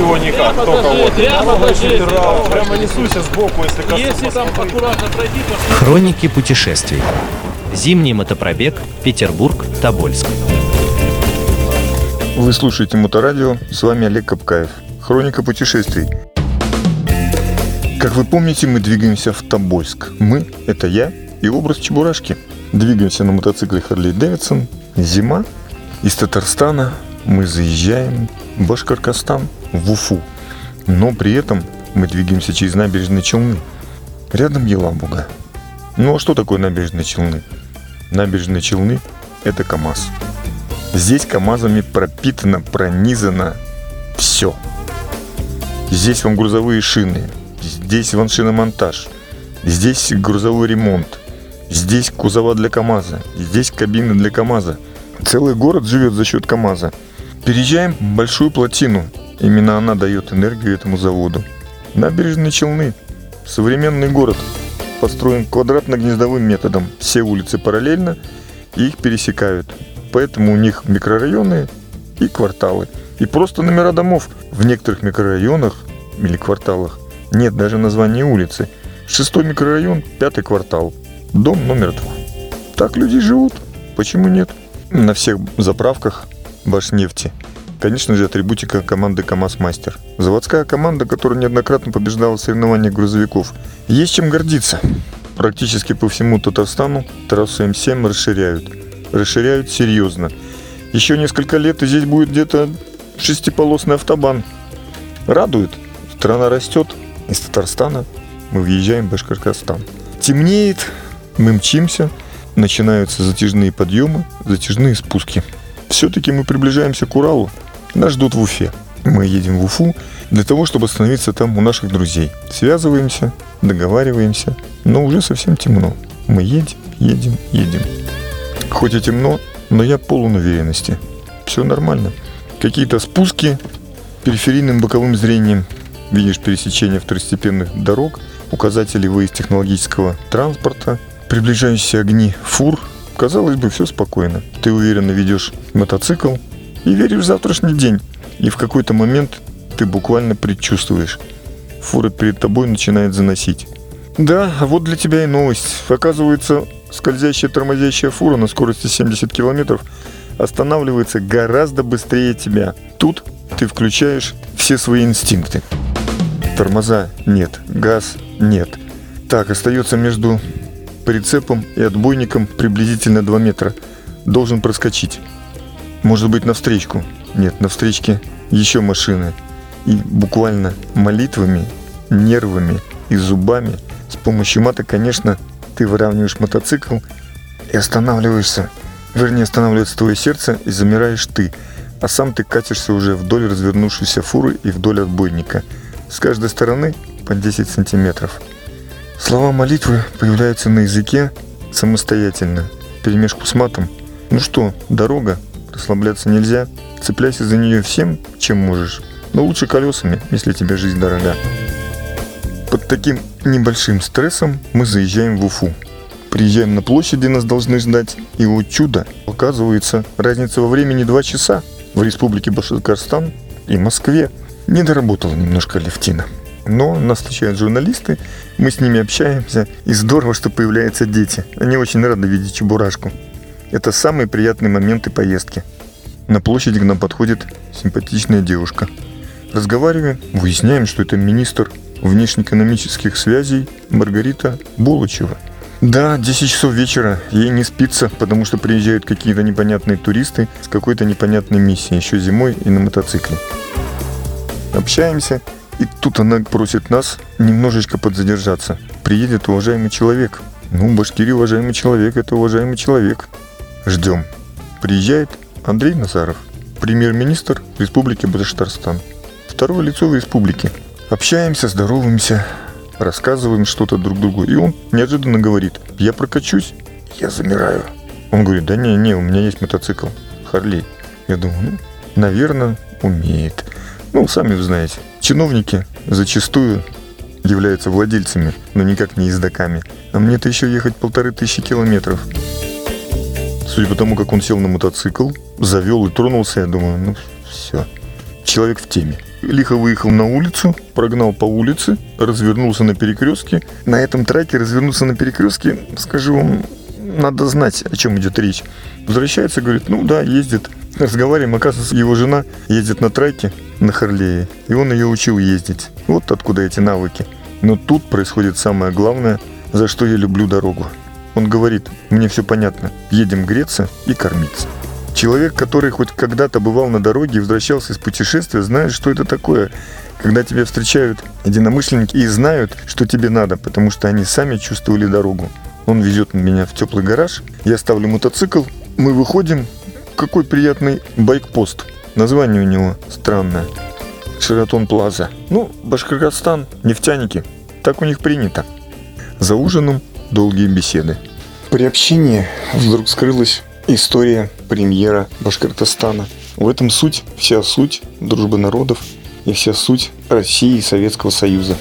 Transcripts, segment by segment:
его никак, Прямо только вот. прямо прямо несусь сбоку, если коснусь. Если там аккуратно пройти, то Хроники путешествий. Зимний мотопробег Петербург-Тобольск. Вы слушаете Моторадио, с вами Олег Капкаев. Хроника путешествий. Как вы помните, мы двигаемся в Тобольск. Мы – это я и образ Чебурашки. Двигаемся на мотоцикле Харли Дэвидсон. Зима. Из Татарстана мы заезжаем в Башкоркостан, в Уфу. Но при этом мы двигаемся через набережные Челны. Рядом Елабуга. Ну а что такое набережные Челны? Набережные Челны – это КАМАЗ. Здесь КАМАЗами пропитано, пронизано все. Здесь вам грузовые шины, здесь вам шиномонтаж, здесь грузовой ремонт, здесь кузова для КАМАЗа, здесь кабины для КАМАЗа. Целый город живет за счет КАМАЗа. Переезжаем в Большую Плотину. Именно она дает энергию этому заводу. Набережные Челны. Современный город. Построен квадратно-гнездовым методом. Все улицы параллельно и их пересекают. Поэтому у них микрорайоны и кварталы. И просто номера домов. В некоторых микрорайонах или кварталах нет даже названия улицы. Шестой микрорайон, пятый квартал. Дом номер два. Так люди живут. Почему нет? На всех заправках Башнефти. Конечно же, атрибутика команды КАМАЗ Мастер. Заводская команда, которая неоднократно побеждала в соревнованиях грузовиков. Есть чем гордиться. Практически по всему Татарстану трассу М7 расширяют. Расширяют серьезно. Еще несколько лет и здесь будет где-то шестиполосный автобан. Радует. Страна растет. Из Татарстана мы въезжаем в Башкортостан. Темнеет, мы мчимся, начинаются затяжные подъемы, затяжные спуски. Все-таки мы приближаемся к Уралу. Нас ждут в Уфе. Мы едем в Уфу для того, чтобы остановиться там у наших друзей. Связываемся, договариваемся, но уже совсем темно. Мы едем, едем, едем. Хоть и темно, но я полон уверенности. Все нормально. Какие-то спуски периферийным боковым зрением. Видишь пересечение второстепенных дорог, указатели выезд технологического транспорта, приближающиеся огни фур. Казалось бы, все спокойно. Ты уверенно ведешь мотоцикл и веришь в завтрашний день. И в какой-то момент ты буквально предчувствуешь. Фура перед тобой начинает заносить. Да, а вот для тебя и новость. Оказывается, скользящая тормозящая фура на скорости 70 километров останавливается гораздо быстрее тебя. Тут ты включаешь все свои инстинкты. Тормоза нет, газ нет. Так, остается между прицепом и отбойником приблизительно 2 метра. Должен проскочить. Может быть, навстречку. Нет, навстречке еще машины. И буквально молитвами, нервами и зубами с помощью мата, конечно, ты выравниваешь мотоцикл и останавливаешься. Вернее, останавливается твое сердце и замираешь ты. А сам ты катишься уже вдоль развернувшейся фуры и вдоль отбойника. С каждой стороны по 10 сантиметров. Слова молитвы появляются на языке самостоятельно, перемешку с матом. Ну что, дорога, расслабляться нельзя. Цепляйся за нее всем, чем можешь. Но лучше колесами, если тебе жизнь дорога. Под таким небольшим стрессом мы заезжаем в Уфу. Приезжаем на площадь, где нас должны ждать, и вот чудо, оказывается, разница во времени 2 часа в республике Башкортостан и Москве. Не доработала немножко Левтина. Но нас встречают журналисты, мы с ними общаемся, и здорово, что появляются дети. Они очень рады видеть Чебурашку. Это самые приятные моменты поездки. На площади к нам подходит симпатичная девушка. Разговариваем, выясняем, что это министр внешнеэкономических связей Маргарита Булычева. Да, 10 часов вечера, ей не спится, потому что приезжают какие-то непонятные туристы с какой-то непонятной миссией, еще зимой и на мотоцикле. Общаемся, и тут она просит нас немножечко подзадержаться. Приедет уважаемый человек. Ну, Башкирия уважаемый человек, это уважаемый человек. Ждем. Приезжает Андрей Назаров, премьер-министр Республики Башкортостан. Второе лицо в республике. Общаемся, здороваемся, рассказываем что-то друг другу. И он неожиданно говорит, я прокачусь. Я замираю. Он говорит, да не, не, у меня есть мотоцикл, Харли. Я думаю, ну, наверное, умеет. Ну, сами знаете, чиновники зачастую являются владельцами, но никак не ездаками. А мне-то еще ехать полторы тысячи километров. Судя по тому, как он сел на мотоцикл, завел и тронулся, я думаю, ну все, человек в теме. лихо выехал на улицу, прогнал по улице, развернулся на перекрестке. На этом траке развернулся на перекрестке, скажу вам, надо знать, о чем идет речь. Возвращается, говорит, ну да, ездит. Разговариваем, оказывается, его жена ездит на траке на Харлее, и он ее учил ездить. Вот откуда эти навыки. Но тут происходит самое главное, за что я люблю дорогу. Он говорит, мне все понятно, едем греться и кормиться. Человек, который хоть когда-то бывал на дороге и возвращался из путешествия, знает, что это такое, когда тебя встречают единомышленники и знают, что тебе надо, потому что они сами чувствовали дорогу. Он везет меня в теплый гараж, я ставлю мотоцикл, мы выходим. Какой приятный байкпост. Название у него странное. Шератон Плаза. Ну, Башкортостан, нефтяники. Так у них принято. За ужином долгие беседы. При общении вдруг скрылась история премьера Башкортостана. В этом суть, вся суть дружбы народов и вся суть России и Советского Союза.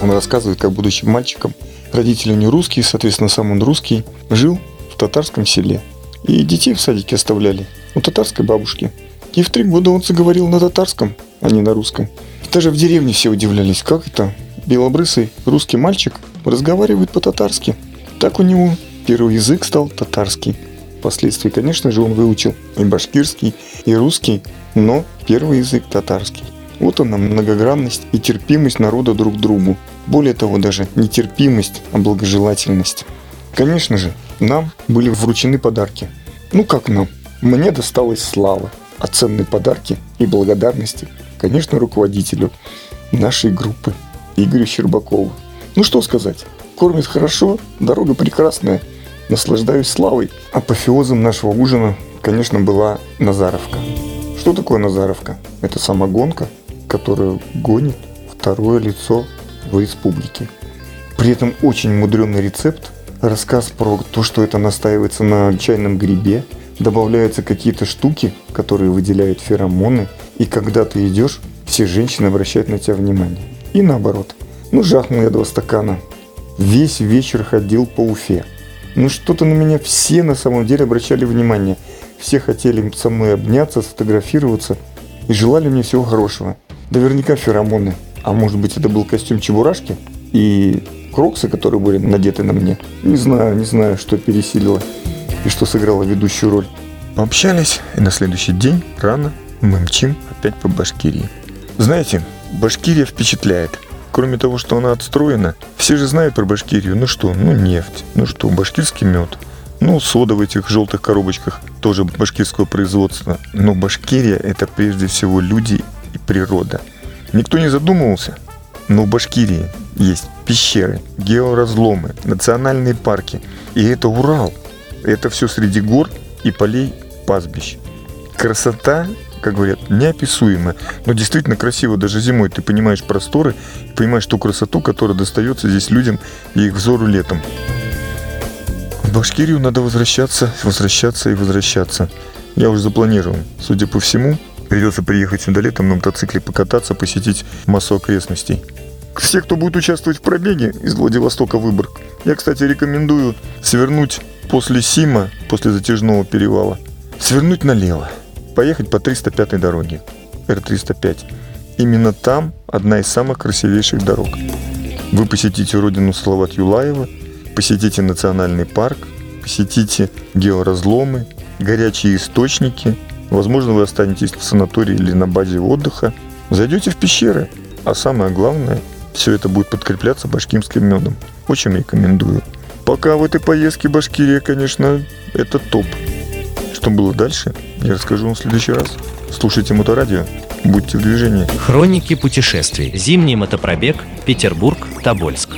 Он рассказывает, как будучи мальчиком, родители у него русские, соответственно, сам он русский, жил в татарском селе. И детей в садике оставляли у татарской бабушки. И в три года он заговорил на татарском, а не на русском. Даже в деревне все удивлялись, как это белобрысый русский мальчик разговаривает по-татарски. Так у него первый язык стал татарский. Впоследствии, конечно же, он выучил и башкирский, и русский, но первый язык татарский. Вот она многогранность и терпимость народа друг к другу. Более того, даже не терпимость, а благожелательность. Конечно же, нам были вручены подарки. Ну как нам? Мне досталась слава, а ценные подарки и благодарности, конечно, руководителю нашей группы Игорю Щербакову. Ну что сказать, кормит хорошо, дорога прекрасная, наслаждаюсь славой. Апофеозом нашего ужина, конечно, была Назаровка. Что такое Назаровка? Это самогонка, которая гонит второе лицо в республике. При этом очень мудренный рецепт, рассказ про то, что это настаивается на чайном грибе, добавляются какие-то штуки, которые выделяют феромоны, и когда ты идешь, все женщины обращают на тебя внимание. И наоборот. Ну, жахнул я два стакана. Весь вечер ходил по Уфе. Ну, что-то на меня все на самом деле обращали внимание. Все хотели со мной обняться, сфотографироваться и желали мне всего хорошего. Наверняка феромоны. А может быть, это был костюм Чебурашки? И кроксы, которые были надеты на мне. Не знаю, не знаю, что пересилило и что сыграло ведущую роль. Пообщались, и на следующий день рано мы мчим опять по Башкирии. Знаете, Башкирия впечатляет. Кроме того, что она отстроена, все же знают про Башкирию. Ну что, ну нефть, ну что, башкирский мед, ну сода в этих желтых коробочках, тоже башкирского производства. Но Башкирия это прежде всего люди и природа. Никто не задумывался, но в Башкирии есть пещеры, георазломы, национальные парки. И это Урал. Это все среди гор и полей пастбищ. Красота, как говорят, неописуемая. Но действительно красиво даже зимой. Ты понимаешь просторы, понимаешь ту красоту, которая достается здесь людям и их взору летом. В Башкирию надо возвращаться, возвращаться и возвращаться. Я уже запланировал. Судя по всему, придется приехать сюда летом на мотоцикле покататься, посетить массу окрестностей. Все, кто будет участвовать в пробеге из Владивостока Выборг, я, кстати, рекомендую свернуть после Сима, после затяжного перевала, свернуть налево, поехать по 305 дороге, Р-305. Именно там одна из самых красивейших дорог. Вы посетите родину Салават Юлаева, посетите национальный парк, посетите георазломы, горячие источники. Возможно, вы останетесь в санатории или на базе отдыха. Зайдете в пещеры. А самое главное – все это будет подкрепляться башкирским медом. Очень рекомендую. Пока в этой поездке Башкирия, конечно, это топ. Что было дальше, я расскажу вам в следующий раз. Слушайте Моторадио, будьте в движении. Хроники путешествий. Зимний мотопробег. Петербург. Тобольск.